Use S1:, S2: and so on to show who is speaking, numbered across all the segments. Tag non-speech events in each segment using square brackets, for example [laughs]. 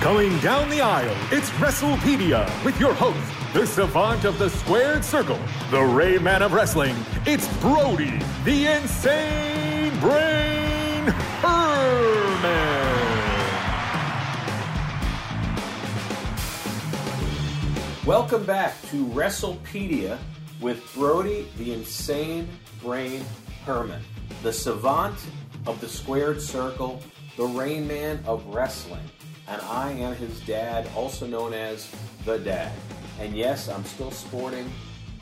S1: Going down the aisle, it's WrestlePedia with your host, the savant of the squared circle, the Rain Man of wrestling. It's Brody, the insane brain Herman.
S2: Welcome back to WrestlePedia with Brody, the insane brain Herman, the savant of the squared circle, the Rain Man of wrestling. And I am his dad, also known as the dad. And yes, I'm still sporting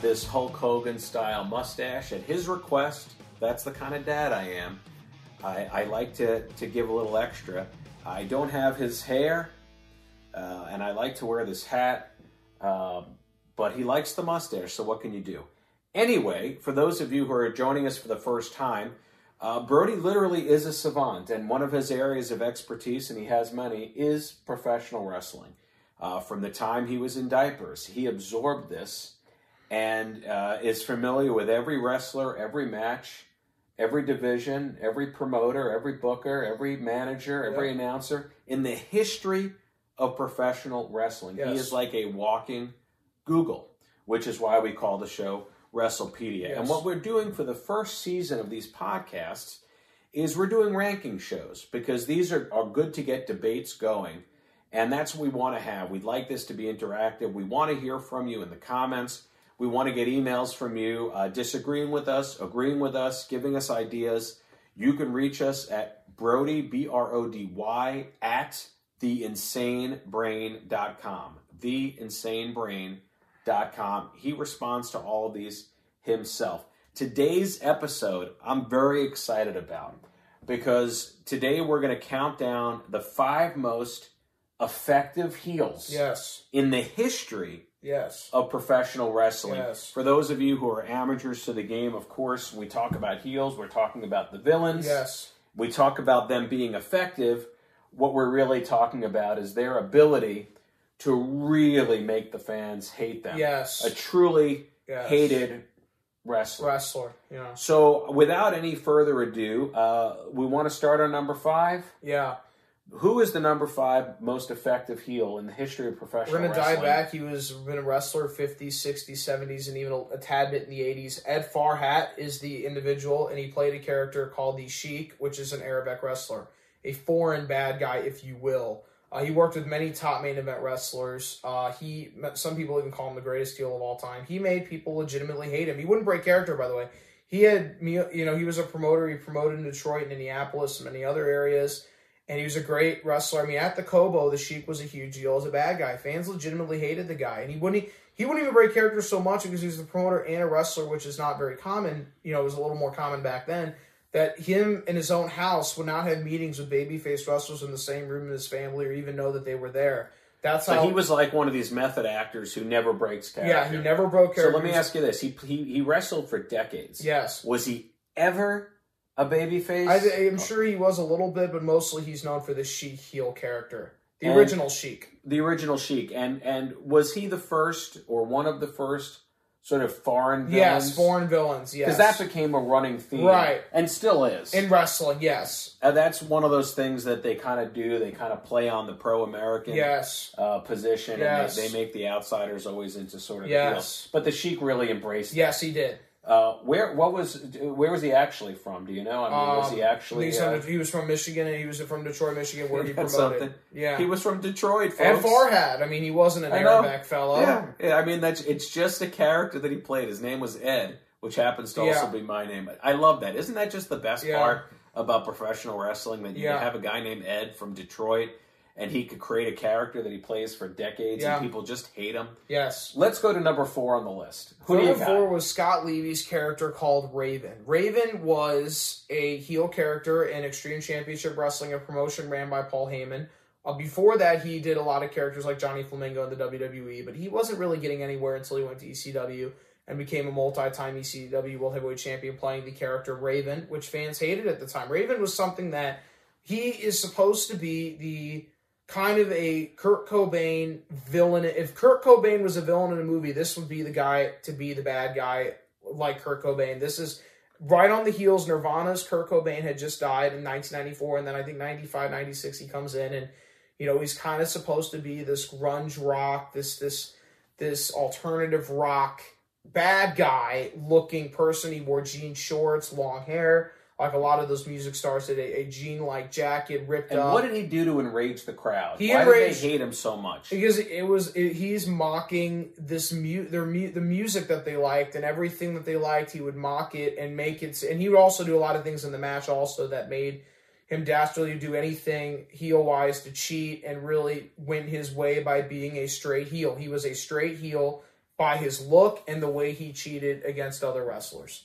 S2: this Hulk Hogan style mustache at his request. That's the kind of dad I am. I, I like to, to give a little extra. I don't have his hair, uh, and I like to wear this hat. Um, but he likes the mustache, so what can you do? Anyway, for those of you who are joining us for the first time, uh, Brody literally is a savant, and one of his areas of expertise, and he has many, is professional wrestling. Uh, from the time he was in diapers, he absorbed this and uh, is familiar with every wrestler, every match, every division, every promoter, every booker, every manager, every
S3: Yep.
S2: announcer in the history of professional wrestling. He is like a walking Google, which is why we call the show WrestlePedia. And what we're doing for the first season of these podcasts is we're doing ranking shows because these are, are good to get debates going. And that's what we want to have. We'd like this to be interactive. We want to hear from you in the comments. We want to get emails from you uh, disagreeing with us, agreeing with us, giving us ideas. You can reach us at Brody, B R O D Y, at theinsanebrain.com. Theinsanebrain.com. He responds to all of these himself. Today's episode, I'm very excited about because today we're going to count down the five most effective heels
S3: Yes.
S2: in the history
S3: Yes.
S2: of professional wrestling.
S3: Yes.
S2: For those of you who are amateurs to the game, of course, we talk about heels, we're talking about the villains.
S3: Yes.
S2: We talk about them being effective. What we're really talking about is their ability to really make the fans hate them.
S3: Yes.
S2: A truly
S3: Yes.
S2: hated wrestler.
S3: Wrestler. Yeah.
S2: So, without any further ado, uh, we want to start on number five.
S3: Yeah.
S2: Who is the number five most effective heel in the history of professional
S3: We're gonna
S2: wrestling?
S3: dive back. He was been a wrestler 50s, 60s, 70s, and even a, a tad bit in the 80s. Ed Farhat is the individual, and he played a character called the Sheik, which is an Arabic wrestler, a foreign bad guy, if you will. Uh, he worked with many top main event wrestlers. Uh, he some people even call him the greatest heel of all time. He made people legitimately hate him. He wouldn't break character, by the way. He had you know, he was a promoter. He promoted in Detroit and Indianapolis and many other areas and he was a great wrestler. I mean, at the Cobo, the Sheik was a huge deal as a bad guy. Fans legitimately hated the guy, and he wouldn't he wouldn't even break character so much because he was a promoter and a wrestler, which is not very common. You know, it was a little more common back then. That him in his own house would not have meetings with babyface wrestlers in the same room as his family, or even know that they were there. That's
S2: So
S3: how
S2: he was like one of these method actors who never breaks character.
S3: Yeah, he never broke
S2: So let me ask you this: he he, he wrestled for decades.
S3: Yes,
S2: Was he ever a babyface?
S3: I, I'm sure he was a little bit, but mostly he's known for the Sheik heel character, the
S2: And-
S3: original Sheik.
S2: the original Sheik, and and was he the first or one of the first sort of foreign villains?
S3: Yes, foreign villains. Yes,
S2: because that became a running theme,
S3: Right.
S2: And still is.
S3: in wrestling. Yes,
S2: and that's one of those things that they kind of do. They kind of play on the pro-American
S3: yes.
S2: uh, position,
S3: Yes.
S2: and they, they make the outsiders always into sort of
S3: Yes.
S2: the. But the Sheik really embraced. it.
S3: Yes, he did.
S2: Uh, where what was where was he actually from? Do you know? I mean, was
S3: Um,
S2: he actually?
S3: He's
S2: uh,
S3: he was from Michigan, and he was from Detroit, Michigan, where he [laughs] promoted.
S2: something.
S3: Yeah,
S2: he was from Detroit,
S3: and
S2: folks.
S3: Farhat. I mean, he wasn't an. Arabic fellow.
S2: Yeah, yeah. I mean, that's it's just a character that he played. His name was Ed, which happens to also be my name. I love that. Isn't that just the best
S3: Yeah.
S2: part about professional wrestling? That you
S3: Yeah.
S2: have a guy named Ed from Detroit, and he could create a character that he plays for decades,
S3: Yeah.
S2: and people just hate him.
S3: Yes.
S2: Let's go to number four on the list. Who
S3: Number four was Scott Levy's character called Raven. Raven was a heel character in Extreme Championship Wrestling, a promotion ran by Paul Heyman. Uh, before that, he did a lot of characters like Johnny Flamingo in the WWE, but he wasn't really getting anywhere until he went to ECW and became a multi-time ECW World Heavyweight Champion, playing the character Raven, which fans hated at the time. Raven was something that he is supposed to be the kind of a Kurt Cobain villain. If Kurt Cobain was a villain in a movie, this would be the guy to be the bad guy, like Kurt Cobain. This is right on the heels. Nirvana's Kurt Cobain had just died in 1994, and then I think 95, 96 he comes in and You know, he's kind of supposed to be this grunge rock, this this this alternative rock bad guy looking person. He wore jean shorts, long hair, like a lot of those music stars did. A, a jean like jacket ripped
S2: And
S3: up.
S2: what did he do to enrage the crowd?
S3: He
S2: Why
S3: enraged-
S2: did they hate him so much?
S3: because it was it, he's mocking this mu- their mu- the music that they liked and everything that they liked he would mock it and make it and he would also do a lot of things in the match also that made him dastardly do anything heel wise to cheat and really win his way by being a straight heel he was a straight heel by his look and the way he cheated against other wrestlers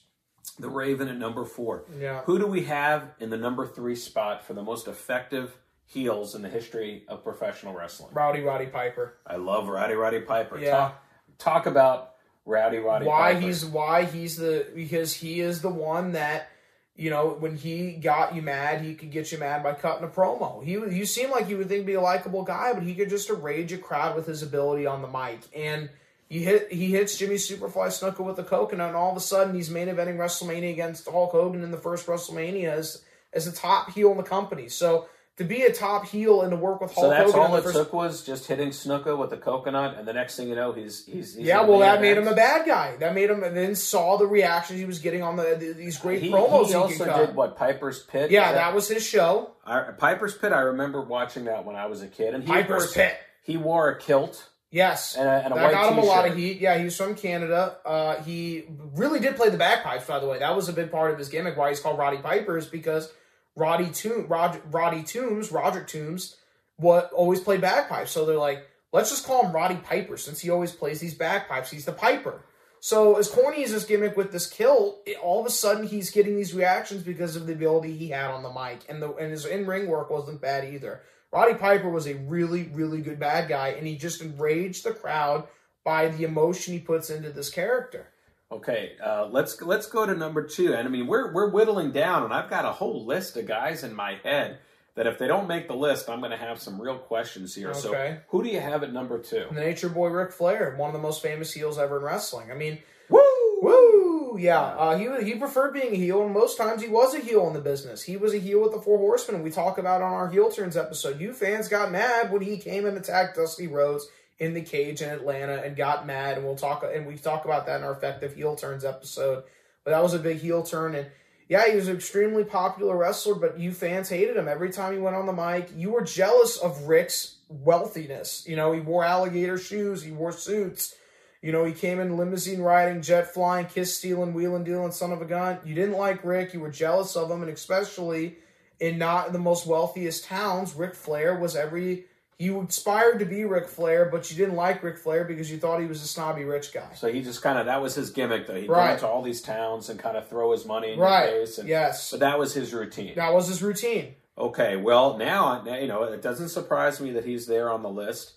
S2: The Raven at number four.
S3: Yeah.
S2: Who do we have in the number three spot for the most effective heels in the history of professional wrestling?
S3: rowdy roddy piper
S2: I love Rowdy Roddy Piper.
S3: Yeah.
S2: Talk, talk about Rowdy Roddy
S3: why
S2: Piper.
S3: he's why he's the because he is the one that you know when he got you mad he could get you mad by cutting a promo he you seem like you would think be a likable guy but he could just rage a crowd with his ability on the mic and he hit he hits Jimmy Superfly Snuka with the coconut and all of a sudden he's main eventing WrestleMania against Hulk Hogan in the first WrestleMania as as a top heel in the company so to be a top heel and to work with Hulk
S2: so that's
S3: Hogan in
S2: all
S3: the
S2: it
S3: first
S2: took was just hitting Snuka with a coconut, and the next thing you know, he's he's, he's
S3: Yeah, well,
S2: the
S3: that made him a bad guy. That made him, and then saw the reactions he was getting on the, the- these great
S2: He,
S3: promos.
S2: he
S3: he
S2: also
S3: could cut.
S2: did what Piper's Pit.
S3: Yeah, that was his show.
S2: I, Piper's Pit. I remember watching that when I was a kid, and he
S3: Piper's
S2: wore-
S3: Pit.
S2: He wore a kilt.
S3: Yes,
S2: And a- and a
S3: that
S2: white
S3: got him a lot of heat. Yeah, he was from Canada. Uh, he really did play the bagpipes, by the way. That was a big part of his gimmick. Why he's called Roddy Piper is because Roddy Toom, Rod, Roddy Toombs, Roger Toombs, what always played bagpipes. So they're like, let's just call him Roddy Piper since he always plays these bagpipes. He's the Piper. So as corny as this gimmick with this kilt, it, all of a sudden he's getting these reactions because of the ability he had on the mic, and the and his in ring work wasn't bad either. Roddy Piper was a really really good bad guy, and he just enraged the crowd by the emotion he puts into this character.
S2: Okay, uh, let's let's go to number two. And I mean, we're we're whittling down, and I've got a whole list of guys in my head that if they don't make the list, I'm going to have some real questions here. So,
S3: Okay.
S2: who do you have at number two?
S3: The Nature Boy Ric Flair, one of the most famous heels ever in wrestling. I mean,
S2: Woo!
S3: Woo! Yeah, uh, he he preferred being a heel, and most times he was a heel in the business. He was a heel with the Four Horsemen. We talk about on our heel turns episode. You fans got mad when he came and attacked Dusty Rhodes in the cage in Atlanta, and got mad. And we'll talk and we talk about that in our effective heel turns episode. But that was a big heel turn, and yeah, he was an extremely popular wrestler. But you fans hated him every time he went on the mic. You were jealous of Ric's wealthiness. You know, he wore alligator shoes, he wore suits. You know, he came in limousine riding, jet flying, kiss stealing, wheeling dealing, son of a gun. You didn't like Ric. You were jealous of him, and especially in not the most wealthiest towns, Ric Flair was every. You aspired to be Ric Flair, but you didn't like Ric Flair because you thought he was a snobby rich guy.
S2: So he just kind of that was his gimmick, though. He'd go into all these towns and kind of throw his money in
S3: Right.
S2: your face. And,
S3: Yes.
S2: But that was his routine.
S3: That was his routine.
S2: Okay, well now now, you know it doesn't surprise me that he's there on the list.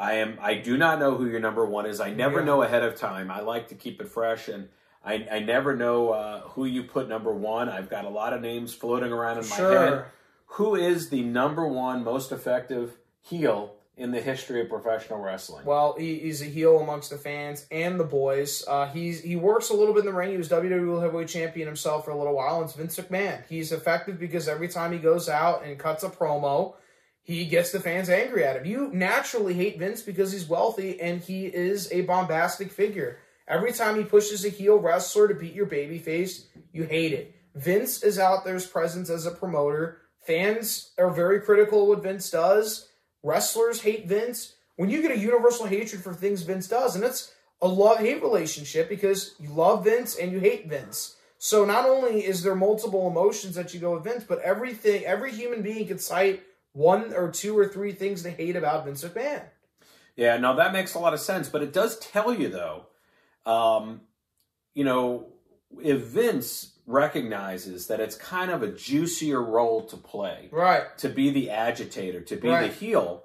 S2: I am I do not know who your number one is. I never
S3: Yeah.
S2: know ahead of time. I like to keep it fresh, and I I never know uh, who you put number one. I've got a lot of names floating around in my
S3: Sure.
S2: head. Who is the number one most effective heel in the history of professional wrestling?
S3: Well, he, he's a heel amongst the fans and the boys. Uh, he's he works a little bit in the ring. He was WWE Heavyweight Champion himself for a little while. And It's Vince McMahon. He's effective because every time he goes out and cuts a promo, he gets the fans angry at him. You naturally hate Vince because he's wealthy and he is a bombastic figure. Every time he pushes a heel wrestler to beat your babyface, you hate it. Vince is out there's presence as a promoter. Fans are very critical of what Vince does. Wrestlers hate Vince. When you get a universal hatred for things Vince does, and it's a love hate relationship because you love Vince and you hate Vince. So not only is there multiple emotions that you go with Vince, but everything every human being can cite one or two or three things they hate about Vince McMahon.
S2: Yeah, no, that makes a lot of sense. But it does tell you, though, um, you know, if Vince recognizes that it's kind of a juicier role to play,
S3: Right.
S2: to be the agitator, to be
S3: Right.
S2: the heel,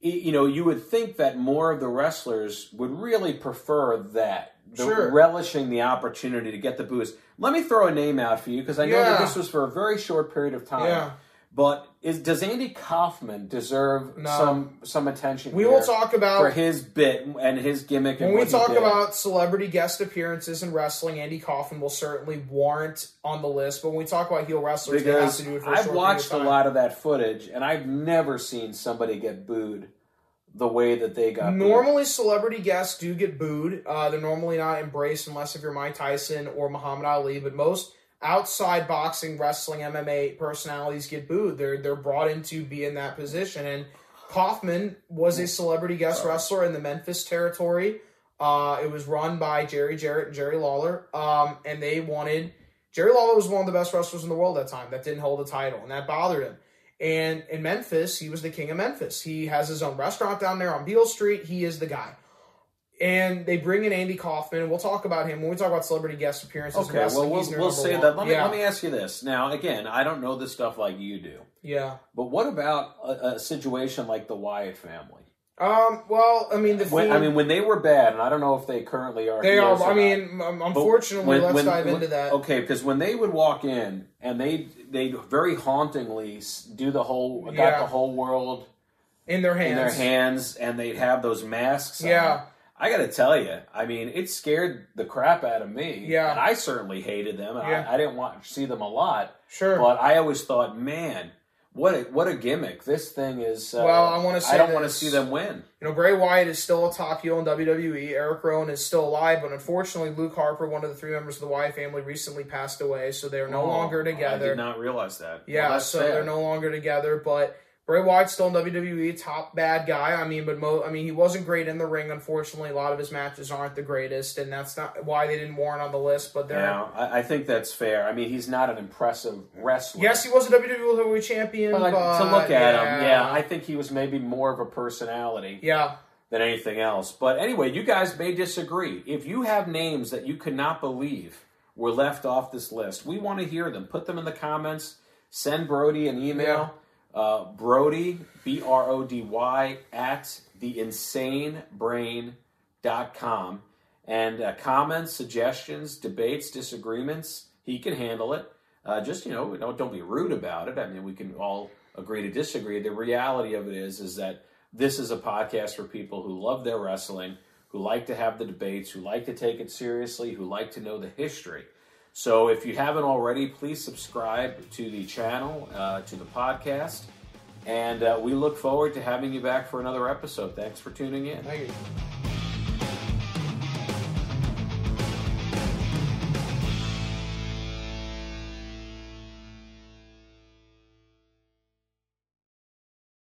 S2: you know, you would think that more of the wrestlers would really prefer that, the
S3: Sure.
S2: relishing the opportunity to get the boost. Let me throw a name out for you because I know
S3: Yeah.
S2: that this was for a very short period of time.
S3: Yeah.
S2: But is does Andy Kaufman deserve
S3: No.
S2: some some attention?
S3: We will talk about
S2: for his bit and his gimmick. And
S3: When we talk about celebrity guest appearances in wrestling, Andy Kaufman will certainly warrant on the list. But when we talk about heel wrestlers, they have to do it for
S2: I've watched a lot of that footage, and I've never seen somebody get booed the way that they got. booed.
S3: Normally, celebrity guests do get booed. Uh, they're normally not embraced unless if you're Mike Tyson or Muhammad Ali. But most outside boxing, wrestling, MMA personalities get booed. They're they're brought in to be in that position. And Kaufman was a celebrity guest wrestler in the Memphis territory. Uh, it was run by Jerry Jarrett and Jerry Lawler, um, and they wanted Jerry Lawler was one of the best wrestlers in the world at that time that didn't hold a title, and that bothered him. And in Memphis, he was the king of Memphis. He has his own restaurant down there on Beale Street. He is the guy. And they bring in Andy Kaufman. We'll talk about him when we talk about celebrity guest appearances.
S2: Okay, well, we'll, we'll say
S3: one.
S2: that. Let me,
S3: yeah.
S2: let me ask you this. Now, again, I don't know this stuff like you do,
S3: yeah.
S2: but what about a, a situation like the Wyatt family?
S3: Um. Well, I mean, the
S2: When,
S3: theme,
S2: I mean, when they were bad, and I don't know if they currently are.
S3: they are. I mean, um, unfortunately,
S2: when-
S3: let's
S2: when-
S3: dive into that.
S2: Okay, because when they would walk in and they they very hauntingly do the whole got
S3: Yeah.
S2: the whole world
S3: In their hands.
S2: in their hands, and they'd have those masks. on. I got to tell you, I mean, it scared the crap out of me.
S3: Yeah.
S2: and I certainly hated them.
S3: Yeah.
S2: I, I didn't want to see them a lot.
S3: Sure.
S2: But I always thought, man, what a what a gimmick! This thing is. Uh,
S3: Well, I wanna
S2: I don't want to see them win.
S3: You know, Bray Wyatt is still a top heel in WWE. Erick Rowan is still alive, but unfortunately, Luke Harper, one of the three members of the Wyatt family, recently passed away, so they are no
S2: Oh,
S3: longer
S2: I
S3: together.
S2: did not realize that.
S3: Yeah,
S2: Well,
S3: so
S2: sad.
S3: they're no longer together. But Bray Wyatt's still in WWE, top bad guy. I mean, but mo- I mean, he wasn't great in the ring. Unfortunately, a lot of his matches aren't the greatest, and that's not why they didn't warrant on the list. But they're
S2: Now, I, I think that's fair. I mean, he's not an impressive wrestler.
S3: yes, he was a WWE champion.
S2: but,
S3: But,
S2: to look at him, yeah, I think he was maybe more of a personality
S3: yeah,
S2: than anything else. But anyway, you guys may disagree. If you have names that you could not believe were left off this list, we want to hear them. Put them in the comments. Send Brody an email. Uh, Brody, B R O D Y, at theinsanebrain.com. And uh, comments, suggestions, debates, disagreements, he can handle it. Uh, just, you know, don't, don't be rude about it. I mean, we can all agree to disagree. The reality of it is, is that this is a podcast for people who love their wrestling, who like to have the debates, who like to take it seriously, who like to know the history. So if you haven't already, please subscribe to the channel, uh, to the podcast, and uh, we look forward to having you back for another episode. Thanks for tuning in.